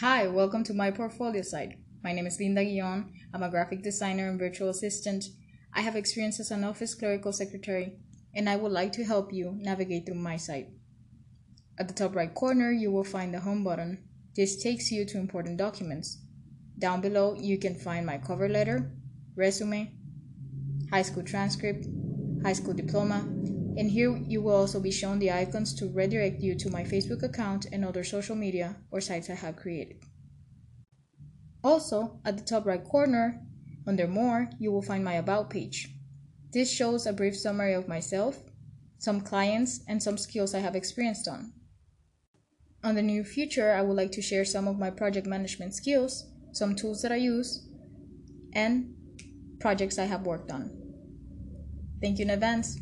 Hi, welcome to my portfolio site. My name is Linda Guillon. I'm a graphic designer and virtual assistant. I have experience as an office clerical secretary, and I would like to help you navigate through my site. At the top right corner, you will find the home button. This takes you to important documents. Down below, you can find my cover letter, resume, high school transcript, high school diploma, and here you will also be shown the icons to redirect you to my Facebook account and other social media or sites I have created. Also, at the top right corner, under More, you will find my About page. This shows a brief summary of myself, some clients, and some skills I have experienced on. On the near future, I would like to share some of my project management skills, some tools that I use, and projects I have worked on. Thank you in advance.